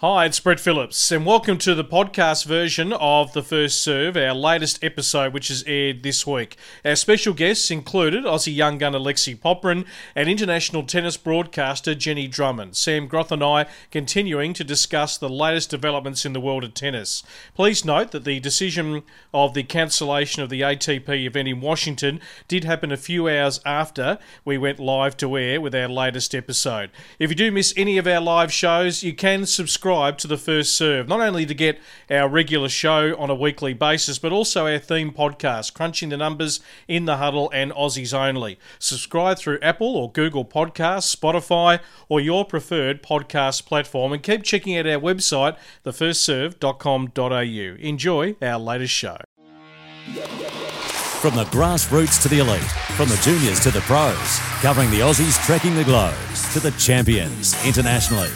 Hi, it's Brett Phillips, and welcome to the podcast version of The First Serve, our latest episode, which is aired this week. Our special guests included Aussie young gun Alexei Popyrin and international tennis broadcaster Jenny Drummond. Sam Groth and I continuing to discuss the latest developments in the world of tennis. Please note that the decision of the cancellation of the ATP event in Washington did happen a few hours after we went live to air with our latest episode. If you do miss any of our live shows, you can subscribe subscribe to the first serve, not only to get our regular show on a weekly basis, but also our theme podcast, Crunching the Numbers in the Huddle and Aussies Only. Subscribe through Apple or Google Podcasts, Spotify, or your preferred podcast platform, and keep checking out our website, thefirstserve.com.au. Enjoy our latest show. From the grassroots to the elite, from the juniors to the pros, covering the Aussies trekking the globe to the champions internationally.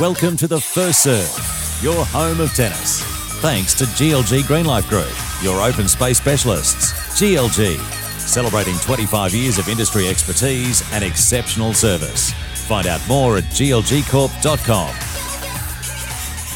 Welcome to the First Serve, your home of tennis. Thanks to GLG Greenlife Group, your open space specialists. GLG, celebrating 25 years of industry expertise and exceptional service. Find out more at glgcorp.com.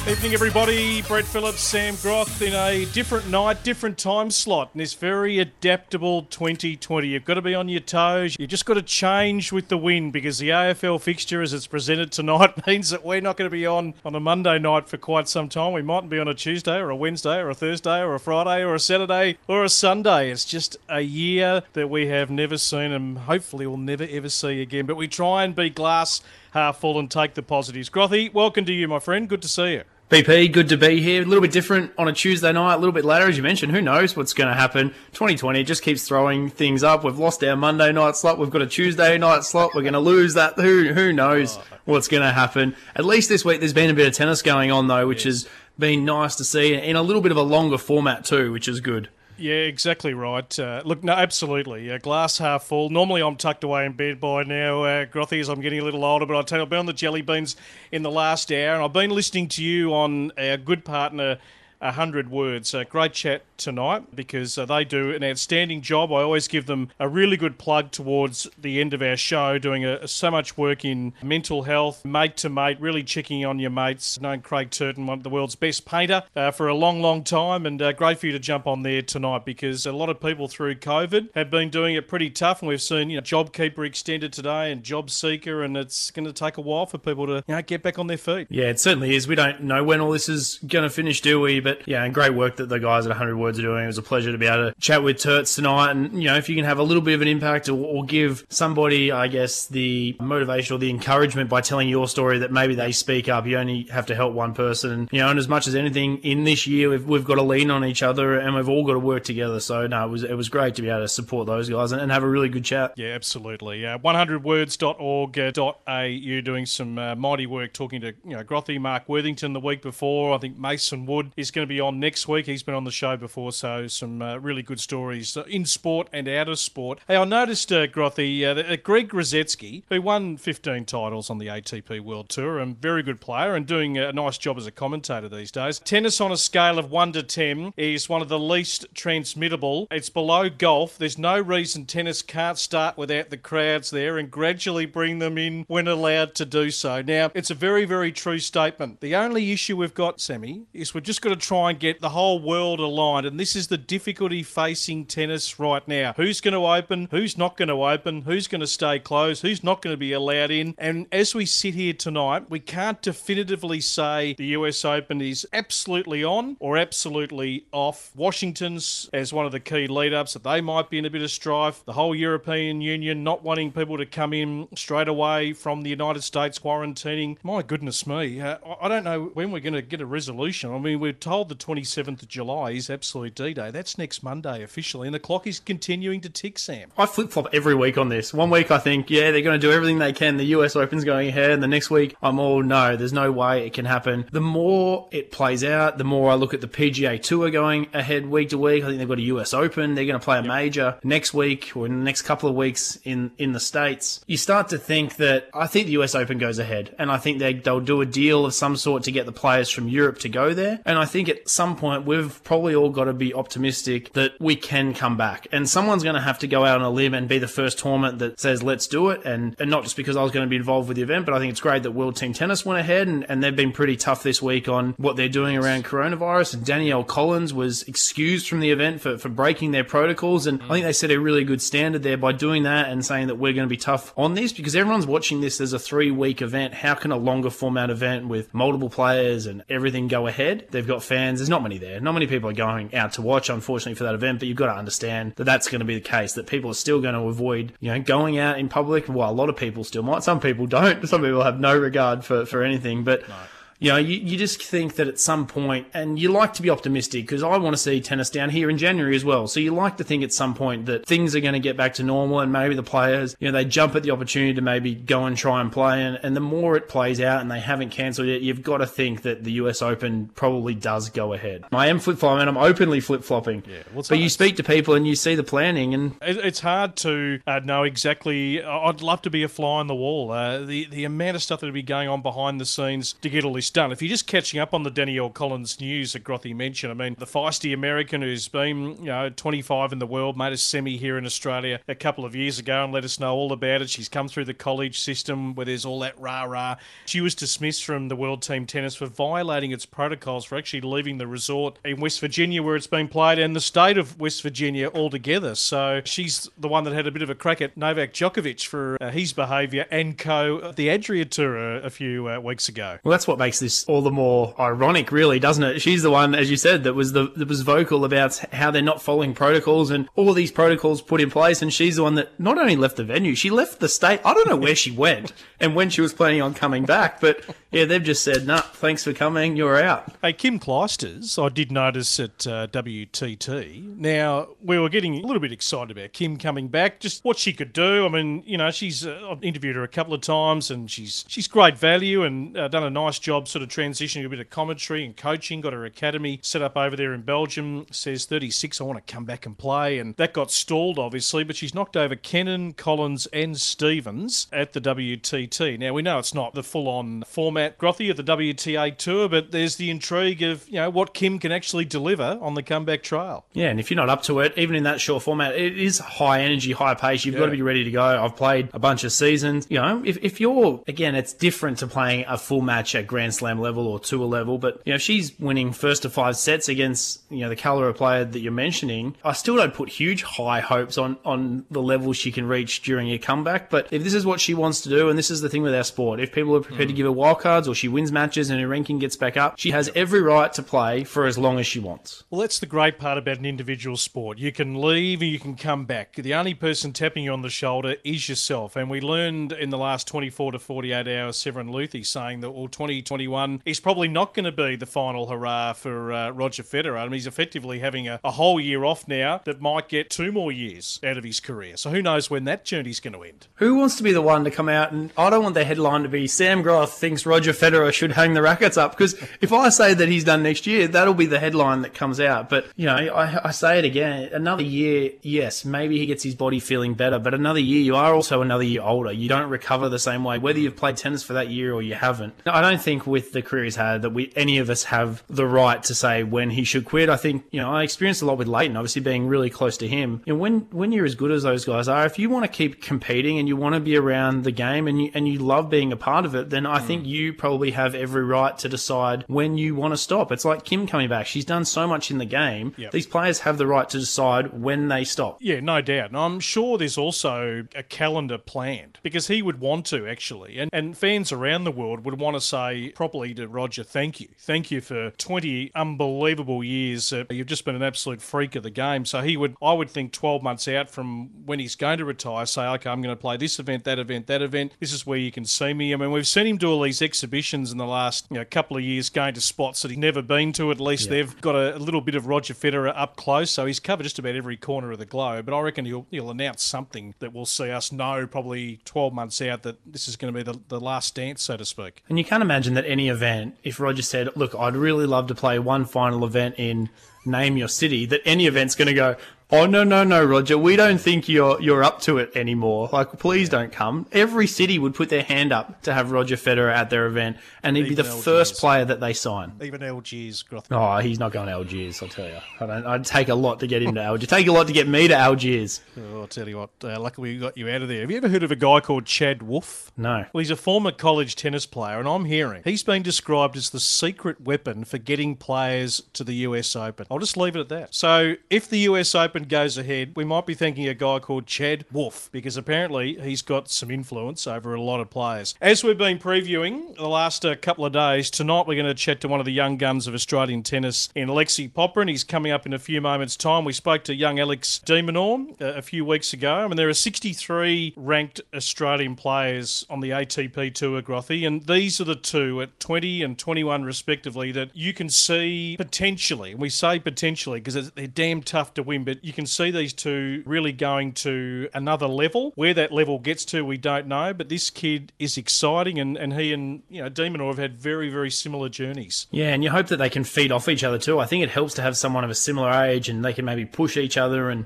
Evening, everybody. Brett Phillips, Sam Groth in a different night, different time slot in this very adaptable 2020. You've got to be on your toes. You've just got to change with the wind because the AFL fixture as it's presented tonight means that we're not going to be on on a Monday night for quite some time. We mightn't be on a Tuesday or a Wednesday or a Thursday or a Friday or a Saturday or a Sunday. It's just a year that we have never seen and hopefully we'll never ever see again. But we try and be glass half full and take the positives. Grothy, welcome to you, my friend. Good to see you. BP, good to be here. A little bit different on a Tuesday night, a little bit later, as you mentioned. Who knows what's going to happen? 2020 just keeps throwing things up. We've lost our Monday night slot. We've got a Tuesday night slot. We're going to lose that. Who who knows oh. what's going to happen? At least this week, there's been a bit of tennis going on though, which has been nice to see, in a little bit of a longer format too, which is good. Yeah, exactly right. Uh, look, no, absolutely. Uh, glass half full. Normally, I'm tucked away in bed by now, uh, Grothy, as I'm getting a little older. But I tell you, I've been on the jelly beans in the last hour, and I've been listening to you on our good partner. 100 words. Uh, great chat tonight because uh, they do an outstanding job. I always give them a really good plug towards the end of our show, doing a, so much work in mental health, mate to mate, really checking on your mates. Known Craig Turton, one of the world's best painter uh, for a long, long time, and uh, great for you to jump on there tonight because a lot of people through COVID have been doing it pretty tough, and we've seen you know JobKeeper extended today and Job Seeker, and it's going to take a while for people to you know get back on their feet. Yeah, it certainly is. We don't know when all this is going to finish, do we? But yeah, and great work that the guys at 100 Words are doing. It was a pleasure to be able to chat with Turts tonight. And, you know, if you can have a little bit of an impact or, or give somebody, I guess, the motivation or the encouragement by telling your story that maybe they speak up, you only have to help one person. You know, and as much as anything in this year, we've, we've got to lean on each other and we've all got to work together. So, no, it was, it was great to be able to support those guys and, and have a really good chat. Yeah, absolutely. Uh, 100words.org.au doing some uh, mighty work talking to, you know, Grothy, Mark Worthington the week before. I think Mason Wood is going to be on next week. He's been on the show before, so some uh, really good stories in sport and out of sport. Hey, I noticed, uh, Grothy, uh, that Greg Rusedski, who won 15 titles on the ATP World Tour, and very good player and doing a nice job as a commentator these days. Tennis on a scale of 1 to 10 is one of the least transmittable. It's below golf. There's no reason tennis can't start without the crowds there and gradually bring them in when allowed to do so. Now, it's a very, very true statement. The only issue we've got, Sammy, is we've just got to try and get the whole world aligned. And this is the difficulty facing tennis right now. Who's going to open? Who's not going to open? Who's going to stay closed? Who's not going to be allowed in? And as we sit here tonight, we can't definitively say the US Open is absolutely on or absolutely off. Washington's as one of the key lead ups that they might be in a bit of strife. The whole European Union not wanting people to come in straight away from the United States quarantining. My goodness me. Uh, I don't know when we're going to get a resolution. I mean, we're told the 27th of July is absolute D Day. That's next Monday officially, and the clock is continuing to tick, Sam. I flip flop every week on this. One week I think, yeah, they're going to do everything they can. The US Open's going ahead. And the next week I'm all, no, there's no way it can happen. The more it plays out, the more I look at the PGA Tour going ahead week to week. I think they've got a US Open. They're going to play a major next week or in the next couple of weeks in, in the States. You start to think that I think the US Open goes ahead. And I think they, they'll do a deal of some sort to get the players from Europe to go there. And I think at some point we've probably all got to be optimistic that we can come back. And someone's going to have to go out on a limb and be the first tournament that says, let's do it. And, and not just because I was going to be involved with the event, but I think it's great that World Team Tennis went ahead and, and they've been pretty tough this week on what they're doing around coronavirus. And Danielle Collins was excused from the event for, for breaking their protocols. And I think they set a really good standard there by doing that and saying that we're going to be tough on this because everyone's watching this as a three week event. How can a longer format event with multiple players and everything go ahead? They've got fans. There's not many there. Not many people are going out to watch, unfortunately, for that event, but you've got to understand that that's going to be the case, that people are still going to avoid, you know, going out in public. Well, a lot of people still might. Some people don't. Some people have no regard for, for anything, but. No you know, you, you just think that at some point, and you like to be optimistic because I want to see tennis down here in January as well. So you like to think at some point that things are going to get back to normal and maybe the players, you know, they jump at the opportunity to maybe go and try and play. And, and the more it plays out and they haven't cancelled it, you've got to think that the US Open probably does go ahead. I am flip flopping and I'm openly flip flopping. Yeah, well, but you speak to people and you see the planning and. It's hard to uh, know exactly. I'd love to be a fly on the wall. Uh, the, the amount of stuff that would be going on behind the scenes to get all this done. If you're just catching up on the Danielle Collins news that Grothy mentioned, I mean, the feisty American who's been, you know, 25 in the world, made a semi here in Australia a couple of years ago and let us know all about it. She's come through the college system where there's all that rah rah. She was dismissed from the World Team Tennis for violating its protocols for actually leaving the resort in West Virginia where it's been played and the state of West Virginia altogether. So she's the one that had a bit of a crack at Novak Djokovic for uh, his behaviour and co the Adria Tour a, a few uh, weeks ago. Well, that's what makes this all the more ironic, really, doesn't it? She's the one, as you said, that was the that was vocal about how they're not following protocols and all these protocols put in place, and she's the one that not only left the venue, she left the state. I don't know where she went and when she was planning on coming back, but yeah, they've just said, "Nah, thanks for coming, you're out." Hey, Kim Clijsters, I did notice at uh, WTT. Now we were getting a little bit excited about Kim coming back, just what she could do. I mean, you know, she's uh, I've interviewed her a couple of times, and she's she's great value and uh, done a nice job, sort of transitioning a bit of commentary and coaching. Got her academy set up over there in Belgium. Says 36, I want to come back and play, and that got stalled obviously. But she's knocked over Kenin, Collins, and Stevens at the WTT. Now we know it's not the full-on format grothy of the WTA tour, but there's the intrigue of you know what Kim can actually deliver on the comeback trail. Yeah, and if you're not up to it, even in that short format, it is high energy, high pace. You've yeah. got to be ready to go. I've played a bunch of seasons. You know, if, if you're again, it's different to playing a full match at Grand Slam level or tour level. But you know, if she's winning first to five sets against you know the caliber of player that you're mentioning, I still don't put huge high hopes on on the level she can reach during a comeback. But if this is what she wants to do, and this is the thing with our sport, if people are prepared mm. to give her wildcards or she wins matches and her ranking gets back up, she has every right to play for as long as she wants. Well, that's the great part about an individual sport. You can leave and you can come back. The only person tapping you on the shoulder is yourself. And we learned in the last 24 to 48 hours, Severin Luthi saying that, all well, 2021 is probably not going to be the final hurrah for uh, Roger Federer. I mean, he's effectively having a, a whole year off now that might get two more years out of his career. So who knows when that journey's going to end? Who wants to be the one to come out and I don't want the headline to be Sam Groth thinks Roger Federer should hang the rackets up because if I say that he's done next year, that'll be the headline that comes out. But you know, I, I say it again, another year, yes, maybe he gets his body feeling better, but another year, you are also another year older. You don't recover the same way, whether you've played tennis for that year or you haven't. I don't think we with the career he's had that we any of us have the right to say when he should quit. I think you know I experienced a lot with Lleyton, obviously being really close to him. You know, when when you're as good as those guys are, if you want to keep competing and you want to be around the game and you and you love being a part of it, then I mm. think you probably have every right to decide when you want to stop. It's like Kim coming back; she's done so much in the game. Yep. These players have the right to decide when they stop. Yeah, no doubt. And I'm sure there's also a calendar planned because he would want to actually. And, and fans around the world would want to say properly to Roger, thank you. Thank you for 20 unbelievable years. Uh, you've just been an absolute freak of the game. So he would, I would think 12 months out from when he's going to retire, say, okay, I'm going to play this event, that event, that event. This is where you can see me. I mean, we've seen him do all these exhibitions in the last you know, couple of years going to spots that he's never been to. At least they've got a, a little bit of Roger Federer up close. So he's covered just about every corner of the globe. But I reckon he'll, he'll announce something that will see us know probably 12 months out that this is going to be the, the last dance, so to speak. And you can't imagine that any event, if Roger said, "Look, I'd really love to play one final event in name your city," that any event's going to go. Oh no no no Roger, we don't think you're you're up to it anymore. Like please don't come. Every city would put their hand up to have Roger Federer at their event, and he'd be the Even first player that they sign. Even Algiers Groth. Oh, he's not going to Algiers, I'll tell you. I don't, I'd take a lot to get him to Algiers. Take a lot to get me to Algiers. Oh, I'll tell you what, uh, luckily we got you out of there. Have you ever heard of a guy called Chad Wolf? No. Well, he's a former college tennis player, and I'm hearing he's been described as the secret weapon for getting players to the US Open. I'll just leave it at that. So, if the US Open goes ahead, we might be thinking a guy called Chad Wolf, because apparently he's got some influence over a lot of players. As we've been previewing the last uh, couple of days, tonight we're going to chat to one of the young guns of Australian tennis in Lexi Popyrin. He's coming up in a few moments' time. We spoke to young Alex de Minaur uh, a few weeks ago. I mean, there are 63 ranked Australian players on the ATP Tour, Grothy, and these are the two at 20 and 21 respectively that you can see potentially, and we say potentially because they're damn tough to win, but you can see these two really going to another level. Where that level gets to, we don't know, but this kid is exciting, and, and he and you know de Minaur have had very, very similar journeys. Yeah, and you hope that they can feed off each other too. I think it helps to have someone of a similar age and they can maybe push each other and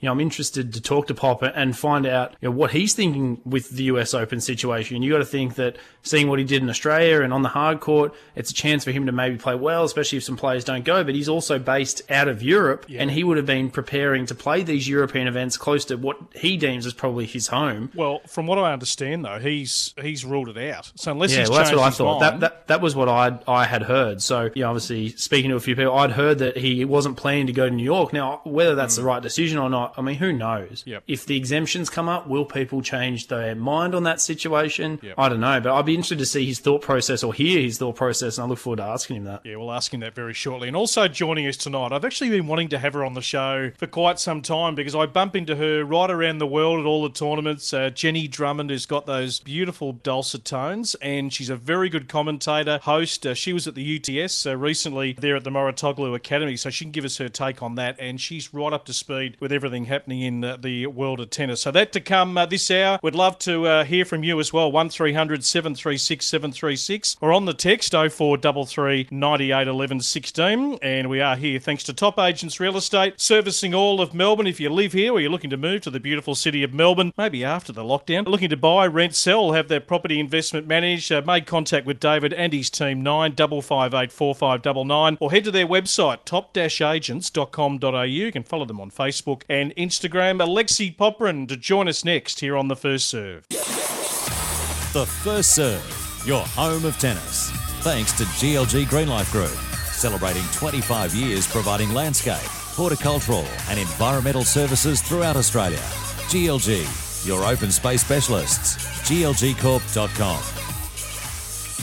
you know, I'm interested to talk to Pop and find out you know, what he's thinking with the US Open situation. You got to think that seeing what he did in Australia and on the hard court, it's a chance for him to maybe play well, especially if some players don't go. But he's also based out of Europe, and he would have been preparing to play these European events close to what he deems as probably his home. Well, from what I understand, though, he's he's ruled it out. So unless Yeah, he's well, that's what I thought. mind, That, that that was what I I had heard. So, you know, obviously speaking to a few people, I'd heard that he wasn't planning to go to New York. Now, whether that's the mm. right decision or not, I mean, who knows? Yep. If the exemptions come up, will people change their mind on that situation? Yep. I don't know, but I'd be interested to see his thought process or hear his thought process, and I look forward to asking him that. Yeah, we'll ask him that very shortly. And also joining us tonight, I've actually been wanting to have her on the show for quite some time because I bump into her right around the world at all the tournaments. Uh, Jenny Drummond has got those beautiful dulcet tones, and she's a very good commentator, host. Uh, she was at the UTS uh, recently there at the Mouratoglou Academy, so she can give us her take on that. And she's right up to speed with everything happening in uh, the world of tennis. So that to come uh, this hour. We'd love to uh, hear from you as well. 1300 736 736 or on the text 0433 98 11 16. And we are here thanks to Top Agents Real Estate, servicing all of Melbourne. If you live here or you're looking to move to the beautiful city of Melbourne, maybe after the lockdown, looking to buy, rent, sell, have their property investment managed, uh, make contact with David and his team 9558 4599 or head to their website top-agents.com.au. You can follow them on Facebook and Instagram. Alexei Popyrin to join us next here on The First Serve. The First Serve, your home of tennis. Thanks to GLG Greenlife Group, celebrating 25 years providing landscape, horticultural, and environmental services throughout Australia. GLG, your open space specialists. glgcorp.com.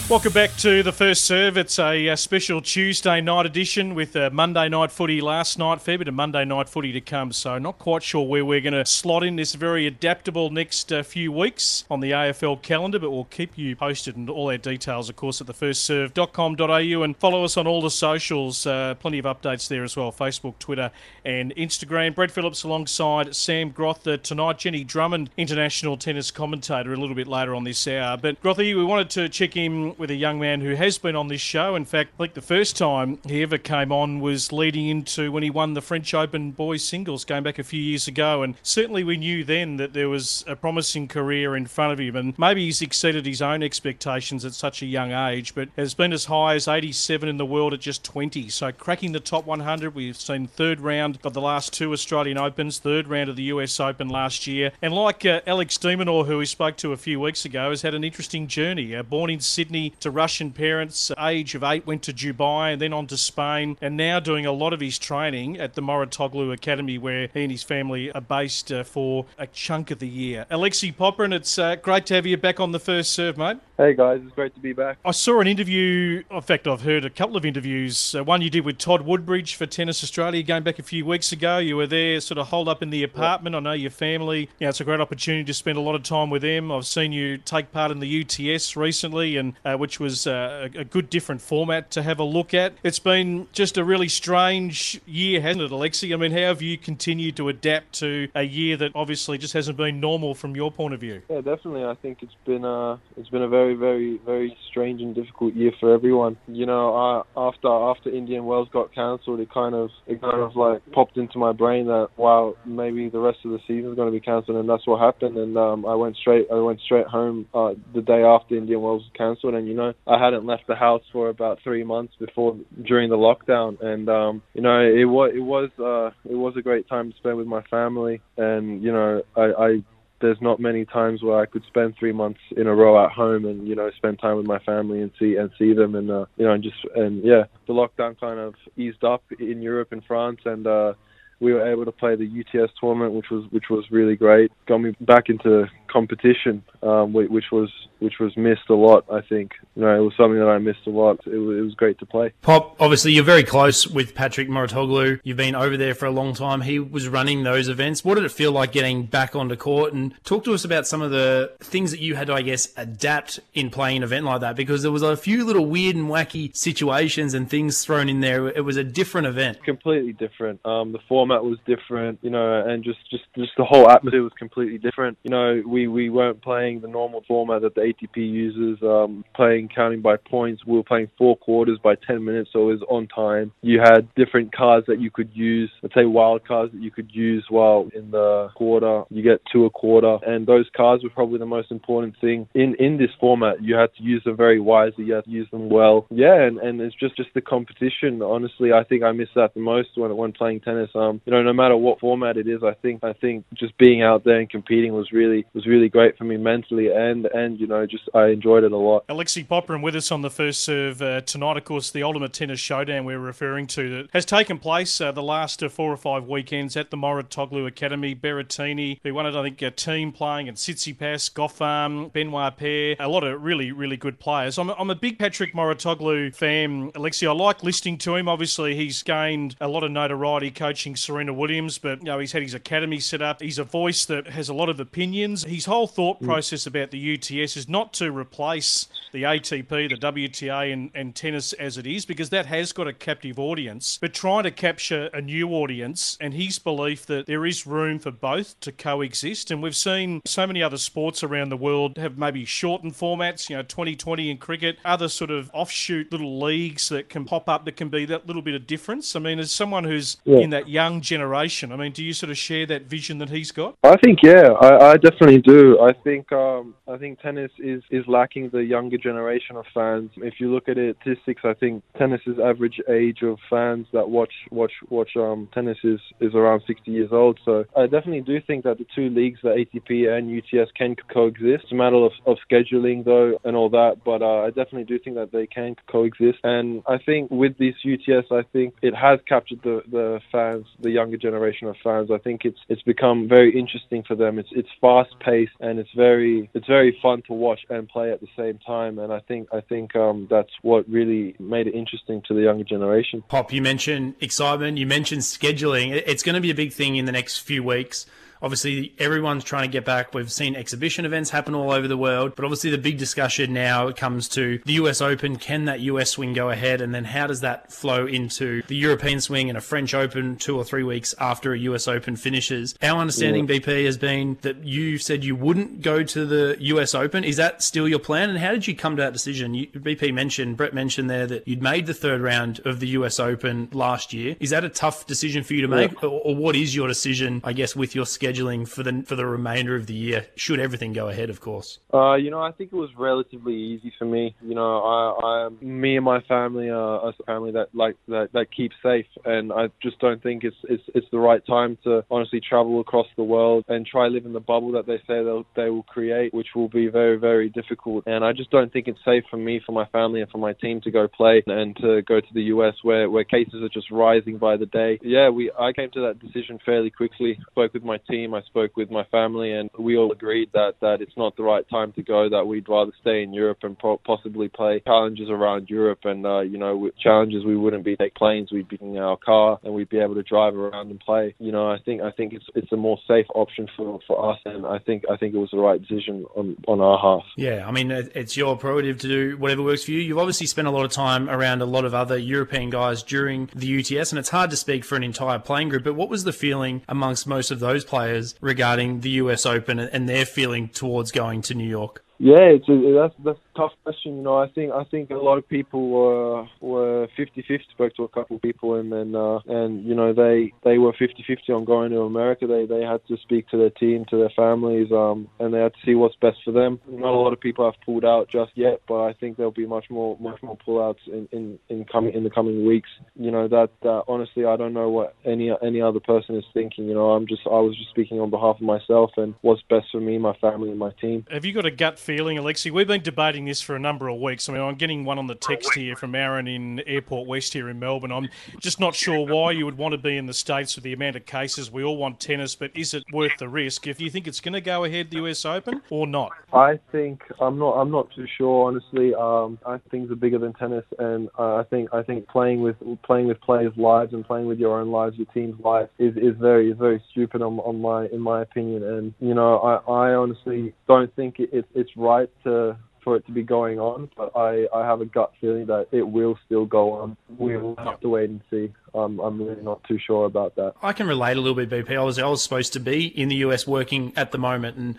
Welcome back to the first serve. It's a, uh special Tuesday night edition with uh, Monday night footy last night, fair bit of Monday night footy to come. So not quite sure where we're going to slot in this very adaptable next uh, few weeks on the AFL calendar, but we'll keep you posted and all our details, of course, at thefirstserve.com.au and follow us on all the socials. Uh, plenty of updates there as well: Facebook, Twitter, and Instagram. Brett Phillips alongside Sam Groth tonight. Jenny Drummond, international tennis commentator, a little bit later on this hour. But Grothy, we wanted to check in with a young man who has been on this show. In fact, I think the first time he ever came on was leading into when he won the French Open boys singles going back a few years ago. And certainly we knew then that there was a promising career in front of him. And maybe he's exceeded his own expectations at such a young age, but has been as high as 87 in the world at just 20. So cracking the top 100, we've seen third round of the last two Australian Opens, third round of the US Open last year. And like uh, Alex de Minaur, who we spoke to a few weeks ago, has had an interesting journey. Uh, born in Sydney to Russian parents, age of eight, went to Dubai and then on to Spain, and now doing a lot of his training at the Mouratoglou Academy, where he and his family are based uh, for a chunk of the year. Alexei Popyrin, it's uh, great to have you back on the first serve, mate. Hey guys, it's great to be back. I saw an interview. In fact, I've heard a couple of interviews. Uh, one you did with Todd Woodbridge for Tennis Australia, going back a few weeks ago. You were there, sort of holed up in the apartment. I know your family. You know, it's a great opportunity to spend a lot of time with them. I've seen you take part in the UTS recently, and uh, which was uh, a good different format to have a look at. It's been just a really strange year, hasn't it, Alexei? I mean, how have you continued to adapt to a year that obviously just hasn't been normal from your point of view? Yeah, definitely. I think it's been uh, it's been a very very, very, very strange and difficult year for everyone. You know, I, after after Indian Wells got cancelled, it kind of it kind of like popped into my brain that wow, maybe the rest of the season is going to be cancelled, and that's what happened. And um, I went straight I went straight home uh, the day after Indian Wells was cancelled, and you know, I hadn't left the house for about three months before during the lockdown, and um, you know, it was it was uh, it was a great time to spend with my family, and you know, I, I there's not many times where I could spend three months in a row at home and you know spend time with my family and see and see them. And uh, you know and just and yeah the lockdown kind of eased up in Europe and France. And uh, we were able to play the UTS tournament which was which was really great. Got me back into competition um, which was which was missed a lot. I think you know it was something that I missed a lot. It was, it was great to play. Pop, obviously you're very close with Patrick Mouratoglou. You've been over there for a long time. He was running those events. What did it feel like getting back onto court? And talk to us about some of the things that you had to, I guess, adapt in playing an event like that because there was a few little weird and wacky situations and things thrown in there. It was a different event. Completely different. Um, the format was different, you know, and just just just the whole atmosphere was completely different. You know, we we weren't playing the normal format that the ATP uses, um, playing counting by points. We were playing four quarters by 10 minutes, so it was on time. You had different cards that you could use, let's say wild cards that you could use while in the quarter. You get two a quarter, and those cards were probably the most important thing in in this format. You had to use them very wisely. You had to use them well. Yeah, and, and it's just just the competition. Honestly, I think I miss that the most when when playing tennis. Um, you know, no matter what format it is, I think I think just being out there and competing was really was really great for me mentally and and you know just I enjoyed it a lot. Alexei Popyrin with us on the first serve uh, tonight. Of course, the Ultimate Tennis Showdown we're referring to that has taken place uh, the last uh, four or five weekends at the Mouratoglou Academy. Berrettini, who won it, I think, a team playing, and Tsitsipas, Goffin, Benoit Paire, a lot of really, really good players. I'm, I'm a big Patrick Mouratoglou fan, Alexei. I like listening to him. Obviously, he's gained a lot of notoriety coaching Serena Williams, but you know he's had his academy set up. He's a voice that has a lot of opinions. His whole thought mm. process about the UTS is not to replace the ATP, the WTA, and, and tennis as it is, because that has got a captive audience, but trying to capture a new audience and his belief that there is room for both to coexist. And we've seen so many other sports around the world have maybe shortened formats, you know, 2020 in cricket, other sort of offshoot little leagues that can pop up that can be that little bit of difference. I mean, as someone who's yeah. in that young generation, I mean, do you sort of share that vision that he's got? I think, yeah, I, I definitely do. I think, um, I think tennis is, is lacking the younger generation of fans. If you look at it, statistics, I think tennis's average age of fans that watch watch watch um, tennis is, is around 60 years old. So I definitely do think that the two leagues, the ATP and UTS, can coexist. It's a matter of, of scheduling though and all that, but uh, I definitely do think that they can coexist. And I think with this UTS, I think it has captured the, the fans, the younger generation of fans. I think it's it's become very interesting for them. It's it's fast paced and it's very it's very fun to watch and play at the same time. And I think I think um, that's what really made it interesting to the younger generation. Pop, you mentioned excitement. You mentioned scheduling. It's going to be a big thing in the next few weeks. Obviously, everyone's trying to get back. We've seen exhibition events happen all over the world, but obviously the big discussion now comes to the US Open. Can that US swing go ahead? And then how does that flow into the European swing and a French Open two or three weeks after a US Open finishes? Our understanding, yeah. BP, has been that you said you wouldn't go to the US Open. Is that still your plan? And how did you come to that decision? You, BP mentioned, Brett mentioned there that you'd made the third round of the US Open last year. Is that a tough decision for you to make? Yeah. Or, or what is your decision, I guess, with your scheduling for the, for the remainder of the year, should everything go ahead, of course? Uh, you know, I think it was relatively easy for me. You know, I, I me and my family are a family that like that, that keeps safe, and I just don't think it's it's it's the right time to honestly travel across the world and try live in the bubble that they say they'll they will create, which will be very very difficult. And I just don't think it's safe for me, for my family, and for my team to go play and to go to the US where where cases are just rising by the day. Yeah, we I came to that decision fairly quickly. Spoke with my team, I spoke with my family, and we all agreed that that it's not the right time to go. That we'd rather stay in Europe and possibly play challenges around Europe. And uh, you know, with challenges we wouldn't be take planes, we'd be in our car and we'd be able to drive around and play. You know, I think I think it's it's a more safe option for for us, and I think I think it was the right decision on on our half. Yeah, I mean, it's your prerogative to do whatever works for you. You've obviously spent a lot of time around a lot of other European guys during the UTS, and it's hard to speak for an entire playing group. But what was the feeling amongst most of those players regarding the US Open and their feeling towards going to New York? Yeah, it's a, that's that's tough question. You know, I think I think a lot of people were were 50-50. Spoke to a couple of people, and then uh, and you know they they were 50-50 on going to America. They they had to speak to their team, to their families, um, and they had to see what's best for them. Not a lot of people have pulled out just yet, but I think there'll be much more much more pullouts in in in coming in the coming weeks. You know that uh, honestly, I don't know what any any other person is thinking. You know, I'm just I was just speaking on behalf of myself and what's best for me, my family, and my team. Have you got a gut feeling, Alexei? We've been debating this for a number of weeks. I mean, I'm getting one on the text here from Aaron in Airport West here in Melbourne. I'm just not sure why you would want to be in the States with the amount of cases. We all want tennis, but is it worth the risk? If you think it's going to go ahead, the US Open, or not? I think I'm not. I'm not too sure, honestly. Um, I things are bigger than tennis, and uh, I think I think playing with playing with players' lives and playing with your own lives, your team's life, is, is very is very stupid on, on my in my opinion. And you know, I, I honestly don't think it, it, it's right to for it to be going on, but I, I have a gut feeling that it will still go on. We'll have to wait and see. Um, I'm really not too sure about that. I can relate a little bit, BP. I was I was supposed to be in the US working at the moment, and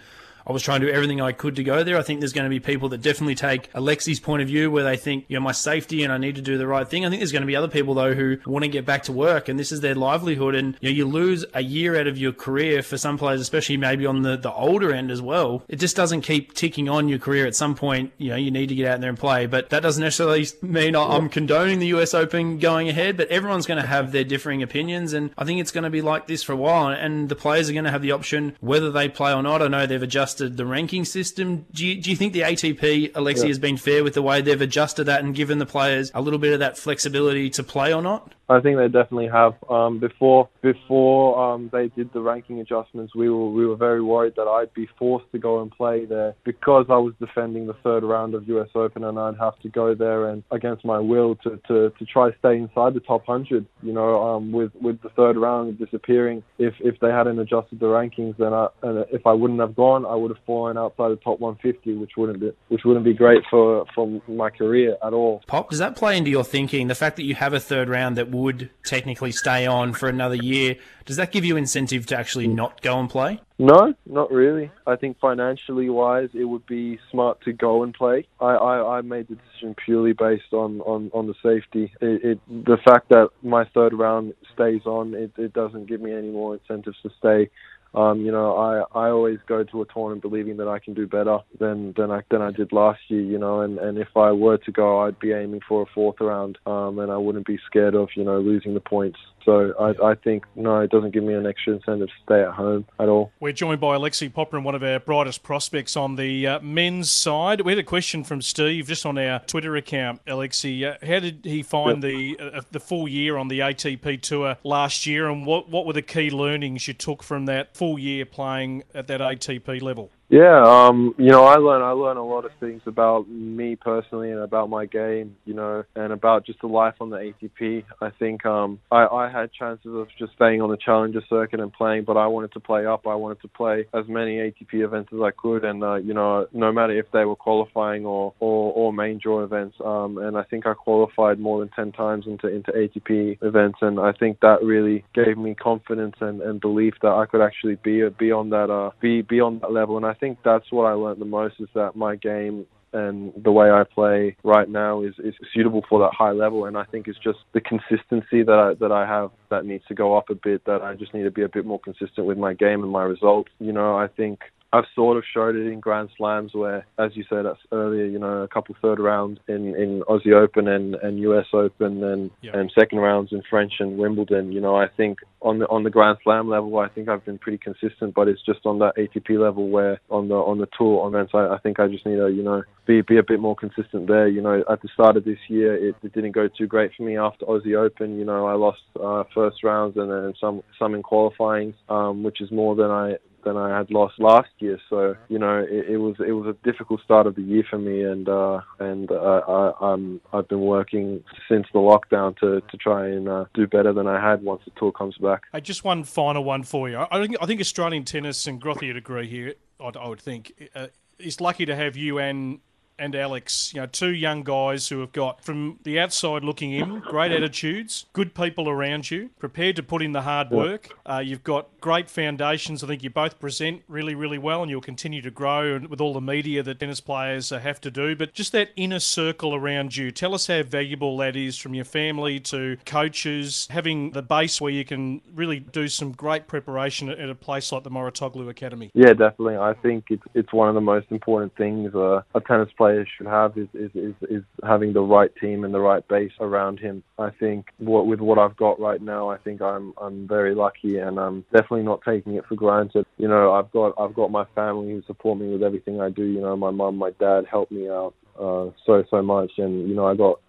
I was trying to do everything I could to go there. I think there's going to be people that definitely take Alexei's point of view where they think, you know, my safety and I need to do the right thing. I think there's going to be other people though who want to get back to work and this is their livelihood. And you know, you lose a year out of your career for some players, especially maybe on the, the older end as well. It just doesn't keep ticking on your career. At some point, you know, you need to get out there and play. But that doesn't necessarily mean I'm condoning the US Open going ahead, but everyone's going to have their differing opinions. And I think it's going to be like this for a while. And the players are going to have the option whether they play or not. I know they've adjusted the ranking system. Do you, do you think the ATP, Alexei, yeah. has been fair with the way they've adjusted that and given the players a little bit of that flexibility to play or not? I think they definitely have. Um, before before um, they did the ranking adjustments, we were we were very worried that I'd be forced to go and play there because I was defending the third round of US Open, and I'd have to go there and against my will to to, to try stay inside the top hundred. You know, um, with with the third round disappearing, if if they hadn't adjusted the rankings, then I and if I wouldn't have gone, I would have fallen outside the top 150, which wouldn't be which wouldn't be great for for my career at all. Pop, does that play into your thinking? The fact that you have a third round that would technically stay on for another year. Does that give you incentive to actually not go and play? No, not really. I think financially wise, it would be smart to go and play. I, I, I made the decision purely based on, on, on the safety. It, it, the fact that my third round stays on, it, it doesn't give me any more incentives to stay. Um, you know, I, I always go to a tournament believing that I can do better than than I than I did last year. You know, and, and if I were to go, I'd be aiming for a fourth round, um, and I wouldn't be scared of you know losing the points. So I, I think no, it doesn't give me an extra incentive to stay at home at all. We're joined by Alexei Popyrin, one of our brightest prospects on the uh, men's side. We had a question from Steve just on our Twitter account. Alexei, uh, how did he find yep. the uh, the full year on the ATP tour last year, and what what were the key learnings you took from that full year playing at that ATP level? Yeah, um, you know, I learn I learn a lot of things about me personally and about my game, you know, and about just the life on the ATP. I think um, I, I had chances of just staying on the challenger circuit and playing, but I wanted to play up. I wanted to play as many ATP events as I could, and uh, you know, no matter if they were qualifying or or, or main draw events. Um, and I think I qualified more than ten times into into ATP events, and I think that really gave me confidence and, and belief that I could actually be be on that uh, be be on that level. And I think that's what I learned the most is that my game and the way I play right now is, is suitable for that high level. And I think it's just the consistency that I, that I have that needs to go up a bit. That I just need to be a bit more consistent with my game and my results. You know, I think I've sort of showed it in Grand Slams where, as you said earlier, you know, a couple third rounds in, in Aussie Open and, and US Open and, yep. and second rounds in French and Wimbledon. You know, I think on the on the Grand Slam level, I think I've been pretty consistent, but it's just on that ATP level where on the on the tour events, I, I think I just need to, you know, be be a bit more consistent there. You know, at the start of this year, it, it didn't go too great for me after Aussie Open. You know, I lost uh, first rounds and then some some in qualifying, um, which is more than I than I had lost last year. So you know, it, it was it was a difficult start of the year for me, and uh, and uh, I, I'm I've been working since the lockdown to to try and uh, do better than I had once the tour comes back. Hey, just one final one for you. I think I think Australian tennis and Grothy would agree here. I, I would think. Uh, it's lucky to have you and and Alex, you know, two young guys who have got, from the outside looking in, great attitudes, good people around you, prepared to put in the hard work. Uh, you've got great foundations. I think you both present really, really well, and you'll continue to grow with all the media that tennis players have to do. But just that inner circle around you, tell us how valuable that is from your family to coaches, having the base where you can really do some great preparation at a place like the Mouratoglou Academy. Yeah, definitely. I think it's, it's one of the most important things uh, a tennis player players should have is, is, is, is having the right team and the right base around him. I think what, with what I've got right now, I think I'm I'm very lucky and I'm definitely not taking it for granted. You know, I've got I've got my family who support me with everything I do. You know, my mum, my dad help me out uh, so so much, and you know, I got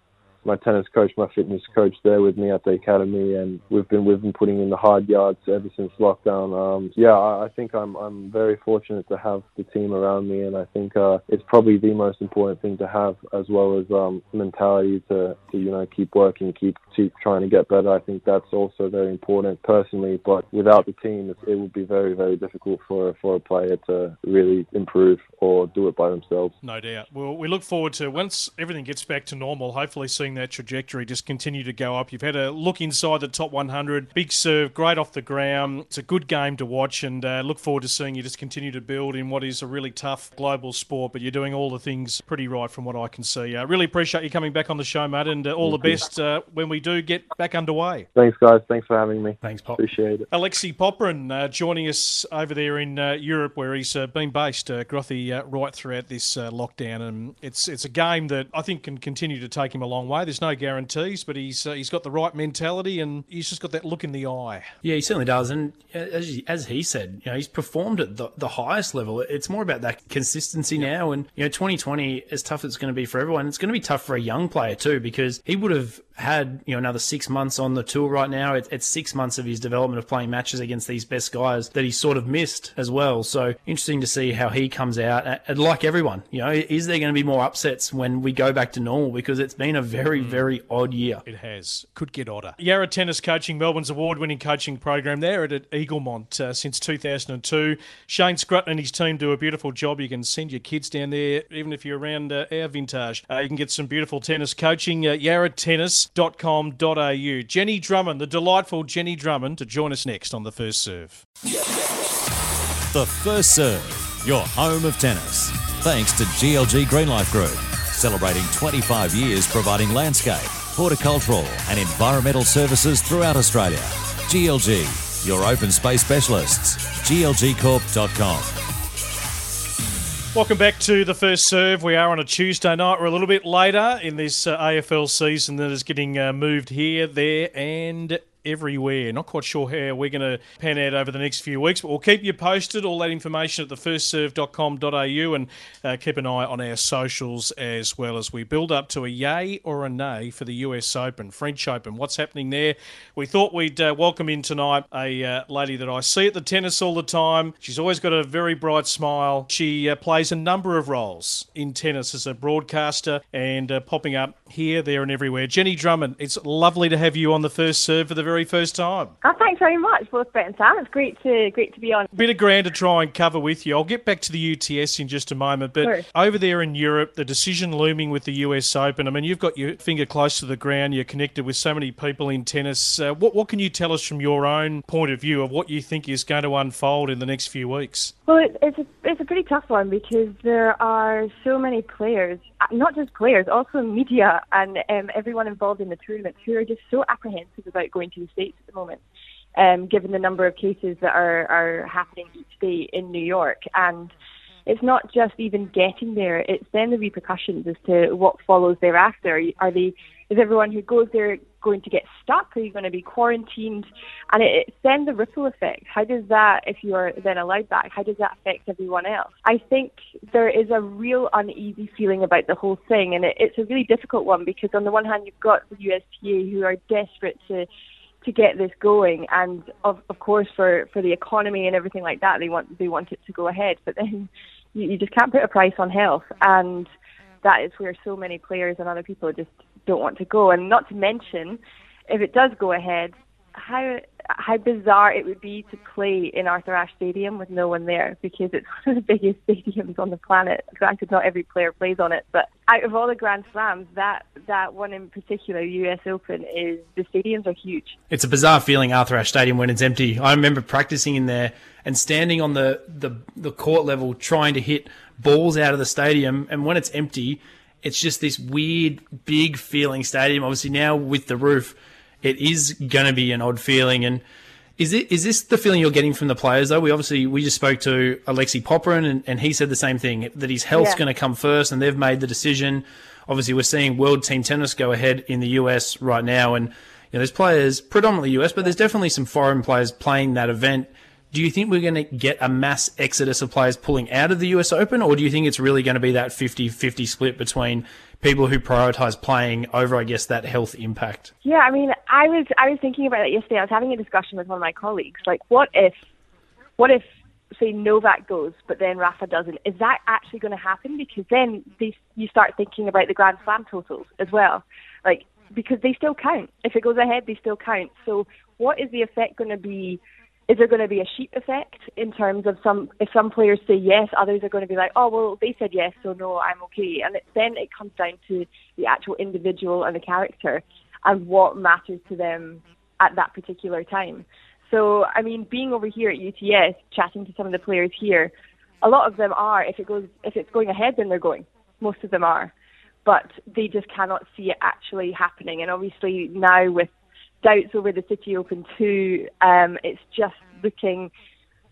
my tennis coach, my fitness coach there with me at the academy, and we've been we've been putting in the hard yards ever since lockdown. Um, yeah, I, I, think I'm I'm very fortunate to have the team around me, and I think uh, it's probably the most important thing to have, as well as um, mentality to, to you know keep working, keep keep trying to get better. I think that's also very important personally. But without the team, it, it would be very very difficult for for a player to really improve or do it by themselves. No doubt. Well, we look forward to once everything gets back to normal. Hopefully, seeing that trajectory just continue to go up. You've had a look inside the top 100. Big serve, great off the ground. It's a good game to watch, and uh, look forward to seeing you just continue to build in what is a really tough global sport. But you're doing all the things pretty right from what I can see. Uh, really appreciate you coming back on the show, mate, and uh, all Thank the best uh, when we do get back underway. Thanks, guys. Thanks for having me. Thanks, Pop. Appreciate it. Alexei Popyrin uh, joining us over there in uh, Europe, where he's been based, Grothy, right throughout this lockdown, and it's it's a game that I think can continue to take him a long way. There's no guarantees, but he's uh, he's got the right mentality and he's just got that look in the eye. Yeah, he certainly does. And as he, as he said, you know, he's performed at the, the highest level. It's more about that consistency now. And you know, 2020, as tough as it's going to be for everyone, it's going to be tough for a young player too because he would have had you know another six months on the tour right now. It's, it's six months of his development of playing matches against these best guys that he sort of missed as well. So interesting to see how he comes out. And like everyone, you know, is there going to be more upsets when we go back to normal? Because it's been a very mm. very odd year. It has. Could get odder. Yarra Tennis Coaching, Melbourne's award-winning coaching program there at Eaglemont uh, since 2002. Shane Scrutton and his team do a beautiful job. You can send your kids down there, even if you're around uh, our vintage. Uh, you can get some beautiful tennis coaching. Uh, Yarra Tennis tennis.com.au. Jenny Drummond, the delightful Jenny Drummond, to join us next on The First Serve. The First Serve, your home of tennis. Thanks to GLG Greenlife Group, celebrating 25 years providing landscape, horticultural, and environmental services throughout Australia. GLG, your open space specialists. glgcorp.com. Welcome back to the first serve. We are on a Tuesday night. We're a little bit later in this uh, AFL season that is getting uh, moved here, there, and everywhere. Not quite sure how we're going to pan out over the next few weeks, but we'll keep you posted. All that information at thefirstserve.com.au and uh, keep an eye on our socials as well as we build up to a yay or a nay for the US Open, French Open. What's happening there? We thought we'd uh, welcome in tonight a uh, lady that I see at the tennis all the time. She's always got a very bright smile. She uh, plays a number of roles in tennis as a broadcaster and uh, popping up here, there, and everywhere. Jenny Drummond, it's lovely to have you on the first serve for the very first time. Oh, thanks very much, both Brett and Sam. It's great to great to be on. Bit of ground to try and cover with you. I'll get back to the UTS in just a moment, but Sure. over there in Europe, the decision looming with the US Open. I mean, you've got your finger close to the ground. You're connected with so many people in tennis. Uh, what what can you tell us from your own point of view of what you think is going to unfold in the next few weeks? Well, it's a pretty tough one because there are so many players, uh, not just players, also media and um, everyone involved in the tournament who are just so apprehensive about going to the states at the moment, um, given the number of cases that are are happening each day in New York and. It's not just even getting there; it's then the repercussions as to what follows thereafter. Are they? Is everyone who goes there going to get stuck? Are you going to be quarantined? And it, it's then the ripple effect. How does that, if you are then allowed back, how does that affect everyone else? I think there is a real uneasy feeling about the whole thing, and it, it's a really difficult one because on the one hand you've got the USTA who are desperate to to get this going, and of of course for for the economy and everything like that, they want they want it to go ahead. But then you, you just can't put a price on health, and that is where so many players and other people just don't want to go. And not to mention, if it does go ahead, how how bizarre it would be to play in Arthur Ashe Stadium with no one there because it's one of the biggest stadiums on the planet. Granted, not every player plays on it, but out of all the Grand Slams, that that one in particular, US Open, is the stadiums are huge. It's a bizarre feeling, Arthur Ashe Stadium, when it's empty. I remember practicing in there and standing on the, the, the court level trying to hit balls out of the stadium. And when it's empty, it's just this weird, big feeling stadium. Obviously, now with the roof, it is going to be an odd feeling. And is it is this the feeling you're getting from the players though? We obviously we just spoke to Alexei Popyrin and, and he said the same thing that his health's Yeah. going to come first, and they've made the decision. Obviously, we're seeing World Team Tennis go ahead in the US right now, and you know, there's players predominantly US, but there's definitely some foreign players playing that event. Do you think we're going to get a mass exodus of players pulling out of the US Open, or do you think it's really going to be that 50-50 split between people who prioritise playing over, I guess, that health impact? Yeah, I mean, I was I was thinking about that yesterday. I was having a discussion with one of my colleagues. Like, what if, what if, say Novak goes, but then Rafa doesn't? Is that actually going to happen? Because then they, you start thinking about the Grand Slam totals as well. Like, because they still count. If it goes ahead, they still count. So, what is the effect going to be? Is there going to be a sheep effect in terms of some? If some players say yes, others are going to be like, oh well, they said yes, so no, I'm okay. And it, then it comes down to the actual individual and the character and what matters to them at that particular time. So, I mean, being over here at UTS, chatting to some of the players here, a lot of them are. If it goes, if it's going ahead, then they're going. Most of them are, but they just cannot see it actually happening. And obviously now with doubts over the City Open too, um, it's just looking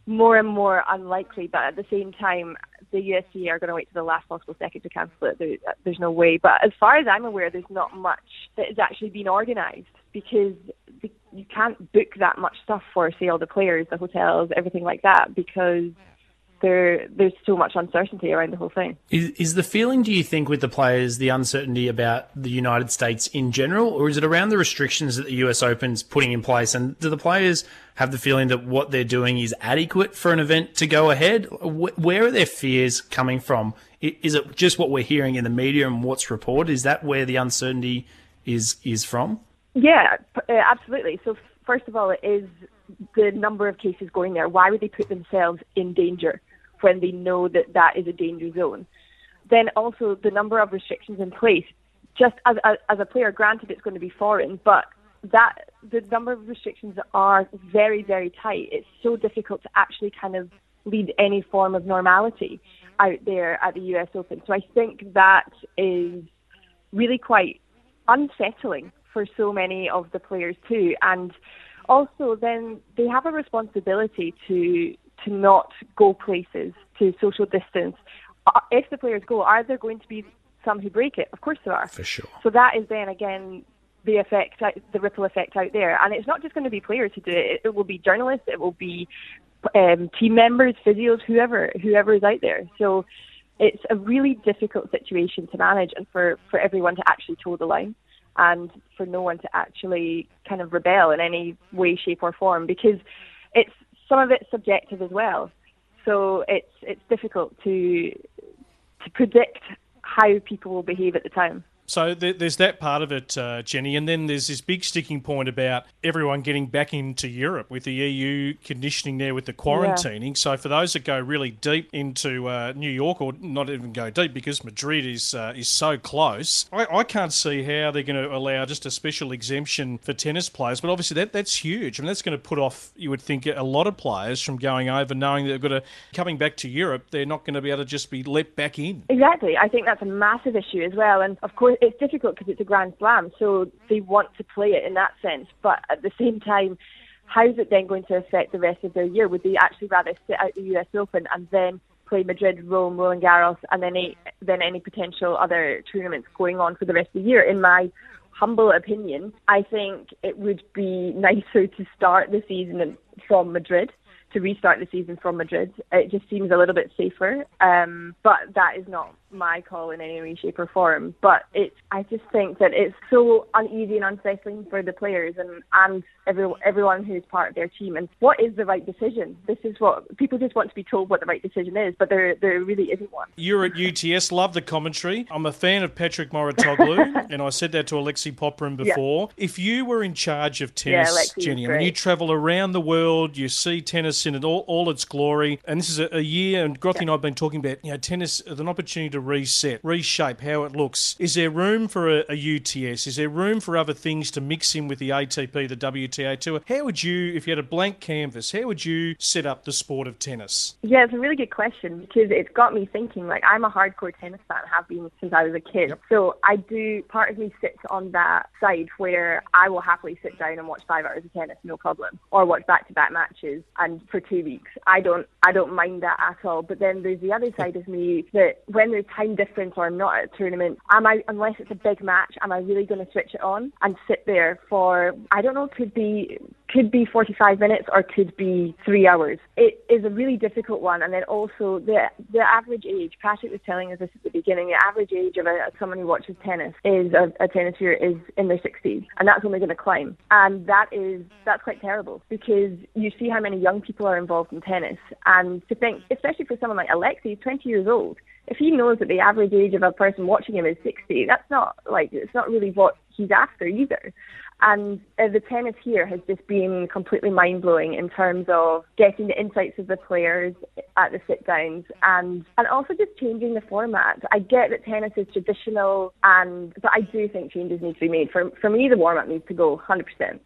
more and more unlikely. But at the same time, the USC are going to wait to the last possible second to cancel it. There, there's no way. But as far as I'm aware, there's not much that has actually been organised because the- you can't book that much stuff for, say, all the players, the hotels, everything like that, because there there's so much uncertainty around the whole thing. Is, is the feeling, do you think, with the players, the uncertainty about the United States in general, or is it around the restrictions that the US Open's putting in place? And do the players have the feeling that what they're doing is adequate for an event to go ahead? Where are their fears coming from? Is it just what we're hearing in the media and what's reported? Is that where the uncertainty is is from? Yeah, uh, absolutely. So first of all, it is the number of cases going there. Why would they put themselves in danger when they know that that is a danger zone? Then also the number of restrictions in place. Just as as, as a player, granted it's going to be foreign, but that the number of restrictions are very very tight. It's so difficult to actually kind of lead any form of normality out there at the US Open. So I think that is really quite unsettling for so many of the players too. And also then they have a responsibility to to not go places, to social distance. Uh, If the players go, are there going to be some who break it? Of course there are. For sure. So that is then again the effect, the ripple effect out there. And it's not just going to be players who do it. It will be journalists. It will be um, team members, physios, whoever, whoever is out there. So it's a really difficult situation to manage, and for for everyone to actually toe the line, and for no one to actually kind of rebel in any way, shape, or form, because it's some of it's subjective as well. So it's it's difficult to to predict how people will behave at the time. So there's that part of it, uh, Jenny, and then there's this big sticking point about everyone getting back into Europe with the EU conditioning there with the quarantining. Yeah. So for those that go really deep into uh, New York, or not even go deep because Madrid is uh, is so close, I, I, can't see how they're going to allow just a special exemption for tennis players. But obviously that that's huge. I mean that's going to put off, you would think, a lot of players from going over, knowing that they've got to coming back to Europe. They're not going to be able to just be let back in. Exactly. I think that's a massive issue as well, and of course it's difficult because it's a Grand Slam, so they want to play it in that sense. But at the same time, how is it then going to affect the rest of their year? Would they actually rather sit out the US Open and then play Madrid, Rome, Roland Garros, and then any, then any potential other tournaments going on for the rest of the year? In my humble opinion, I think it would be nicer to start the season from Madrid to restart the season from Madrid. It just seems a little bit safer, um, but that is not my call in any way, shape, or form. But it's I just think that it's so uneasy and unsettling for the players and and every, everyone who's part of their team. And what is the right decision? This is what people just want to be told what the right decision is, but there there really isn't one. You're at UTS. Love the commentary. I'm a fan of Patrick Mouratoglou, and I said that to Alexei Popyrin before. Yeah. If you were in charge of tennis, yeah, Jenny, I mean, you travel around the world, you see tennis in all, all its glory, and this is a, a year. And Grothy yeah. and I've been talking about you know tennis as an opportunity to reset, reshape how it looks. Is there room for a, a, UTS? Is there room for other things to mix in with the ATP, the WTA Tour? How would you, if you had a blank canvas, how would you set up the sport of tennis? Yeah, it's a really good question because it's got me thinking. Like, I'm a hardcore tennis fan, have been since I was a kid. Yep. So I do, part of me sits on that side where I will happily sit down and watch five hours of tennis, no problem, or watch back to back matches and for two weeks. I don't, I don't mind that at all. But then there's the other side of me that when there's time difference or I'm not at a tournament, am I, unless it's a big match, am I really going to switch it on and sit there for, I don't know, could be, could be 45 minutes or could be three hours. It is a really difficult one. And then also the, the average age, Patrick was telling us this at the beginning, the average age of a, someone who watches tennis is, a, a tennis viewer is in their 60s. And that's only going to climb. And that is, that's quite terrible because you see how many young people are involved in tennis. And to think, especially for someone like Alexei, 20 years old, if he knows that the average age of a person watching him is 60, that's not like it's not really what he's after either. And uh, the tennis here has just been completely mind blowing in terms of getting the insights of the players at the sit downs and and also just changing the format. I get that tennis is traditional, and but I do think changes need to be made. For for me, the warm up needs to go 100%.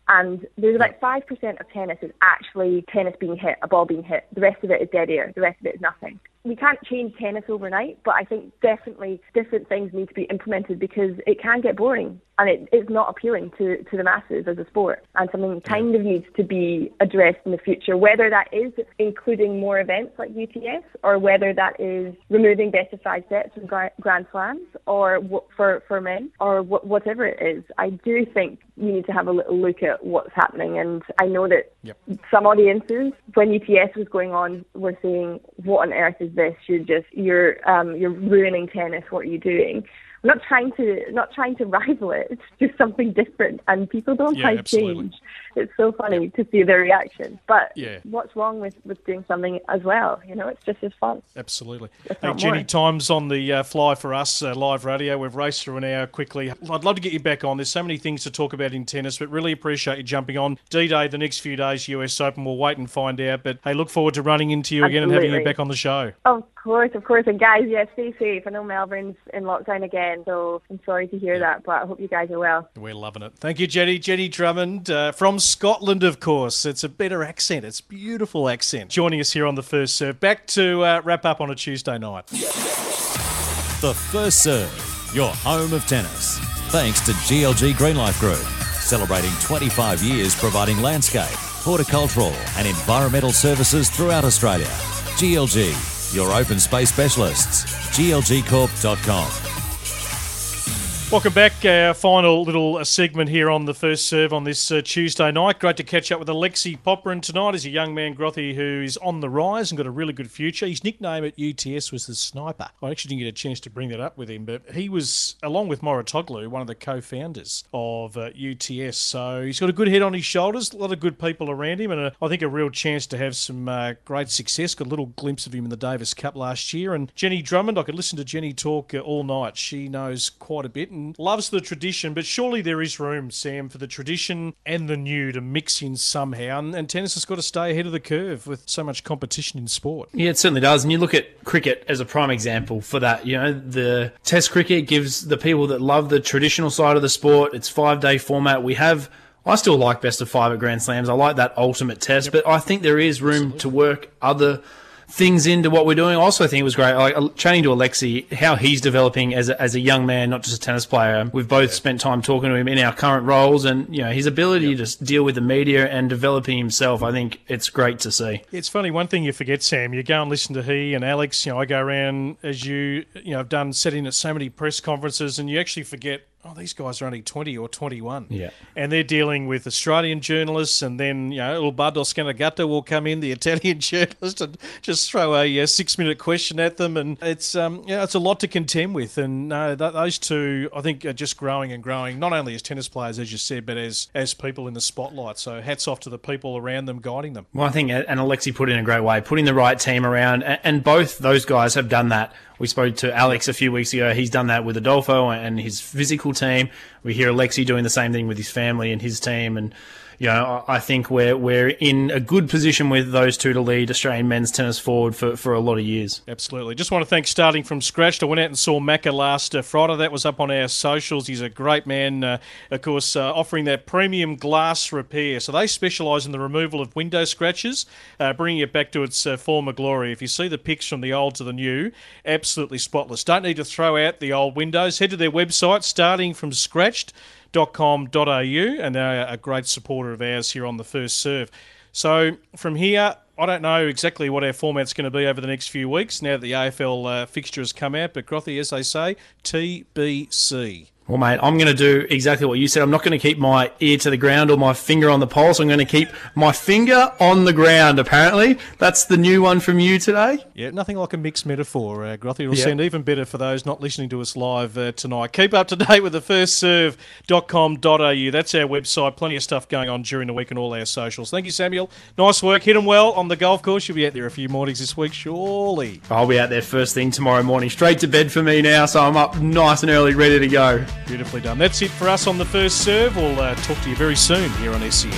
And there's about five percent of tennis is actually tennis being hit, a ball being hit. The rest of it is dead air. The rest of it is nothing we can't change tennis overnight, but I think definitely different things need to be implemented because it can get boring and it, it's not appealing to, to the masses as a sport. And something kind of needs to be addressed in the future, whether that is including more events like UTS or whether that is removing best of five sets from Grand Slams or for, for men or whatever it is. I do think you need to have a little look at what's happening. And I know that yep. some audiences, when UTS was going on, were saying, "What on earth is this? You're just you're um, you're ruining tennis. What are you doing?" Not trying to not trying to rival it. It's just something different, and people don't yeah, like change. It's so funny yeah. to see their reaction. But yeah. what's wrong with, with doing something as well? You know, it's just as fun. Absolutely. Hey, Jenny, time's on the uh, fly for us, uh, live radio. We've raced through an hour quickly. I'd love to get you back on. There's so many things to talk about in tennis, but really appreciate you jumping on. D Day, the next few days, US Open. We'll wait and find out. But hey, look forward to running into you Absolutely. again and having you back on the show. Of course, of course. And guys, yeah, stay safe. I know Melbourne's in lockdown again, so I'm sorry to hear that, but I hope you guys are well. We're loving it. Thank you, Jenny. Jenny Drummond uh, from Scotland, of course. It's a better accent. It's beautiful accent. Joining us here on the first serve. Back to uh, wrap up on a Tuesday night. The first serve, your home of tennis. Thanks to GLG Greenlife Group, celebrating 25 years providing landscape, horticultural, and environmental services throughout Australia. GLG, your open space specialists. glgcorp.com. Welcome back. Our final little uh, segment here on the first serve on this uh, Tuesday night. Great to catch up with Alexei Popyrin tonight. He's a young man, Grothy, who is on the rise and got a really good future. His nickname at UTS was the Sniper. I actually didn't get a chance to bring that up with him, but he was, along with Mouratoglou, one of the co-founders of uh, UTS. So he's got a good head on his shoulders, a lot of good people around him, and a, I think a real chance to have some uh, great success. Got a little glimpse of him in the Davis Cup last year. And Jenny Drummond, I could listen to Jenny talk uh, all night. She knows quite a bit loves the tradition, but surely there is room, Sam, for the tradition and the new to mix in somehow. And, and tennis has got to stay ahead of the curve with so much competition in sport. Yeah, it certainly does. And you look at cricket as a prime example for that. You know, the Test cricket gives the people that love the traditional side of the sport, it's five day format. We have. I still like best of five at Grand Slams. I like that ultimate test, yep. but I think there is room Absolutely. to work other things into what we're doing. Also, I think it was great. Like chatting to Alexei, how he's developing as a, as a young man, not just a tennis player. We've both yeah. spent time talking to him in our current roles, and you know his ability to deal with the media and developing himself. I think it's great to see. It's funny. One thing you forget, Sam. You go and listen to he and Alex. You know, I go around as you you know have done sitting at so many press conferences, and you actually forget oh, these guys are only 20 or 21. Yeah. And they're dealing with Australian journalists, and then, you know, Ubaldo Scanagatta will come in, the Italian journalist, and just throw a, a six minute question at them. And it's, um, yeah, it's a lot to contend with. And no, th- those two, I think, are just growing and growing, not only as tennis players, as you said, but as, as people in the spotlight. So hats off to the people around them guiding them. Well, I think, and Alexei put it in a great way, putting the right team around, and both those guys have done that we spoke to Alex a few weeks ago. He's done that with Adolfo and his physical team. We hear Alexei doing the same thing with his family and his team. And you know, I think we're we're in a good position with those two to lead Australian men's tennis forward for, for a lot of years. Absolutely. Just want to thank Starting from Scratch. I went out and saw Macca last uh, Friday. That was up on our socials. He's a great man, uh, of course, uh, offering that premium glass repair. So they specialise in the removal of window scratches, uh, bringing it back to its uh, former glory. If you see the pics from the old to the new, absolutely spotless. Don't need to throw out the old windows. Head to their website, Starting from Scratched au, and they're a great supporter of ours here on the first serve. So from here, I don't know exactly what our format's going to be over the next few weeks now that the AFL uh, fixture has come out, but Grothy, as they say, TBC. Well, mate, I'm going to do exactly what you said. I'm not going to keep my ear to the ground or my finger on the pulse. I'm going to keep my finger on the ground, apparently. That's the new one from you today. Yeah, nothing like a mixed metaphor, uh, Grothy. It'll yep. sound even better for those not listening to us live uh, tonight. Keep up to date with the firstserve.com.au. That's our website. Plenty of stuff going on during the week on all our socials. Thank you, Samuel. Nice work. Hit them well on the golf course. You'll be out there a few mornings this week, surely. I'll be out there first thing tomorrow morning. Straight to bed for me now, so I'm up nice and early, ready to go. Beautifully done. That's it for us on the first serve. We'll uh, talk to you very soon here on SEN.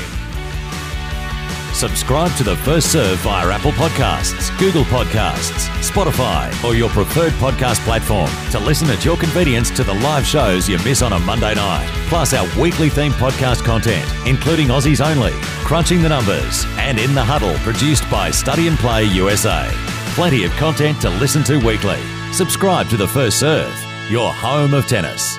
Subscribe to the First Serve via Apple Podcasts, Google Podcasts, Spotify, or your preferred podcast platform to listen at your convenience to the live shows you miss on a Monday night. Plus our weekly themed podcast content, including Aussies Only, Crunching the Numbers, and In the Huddle, produced by Study and Play USA. Plenty of content to listen to weekly. Subscribe to the First Serve, your home of tennis.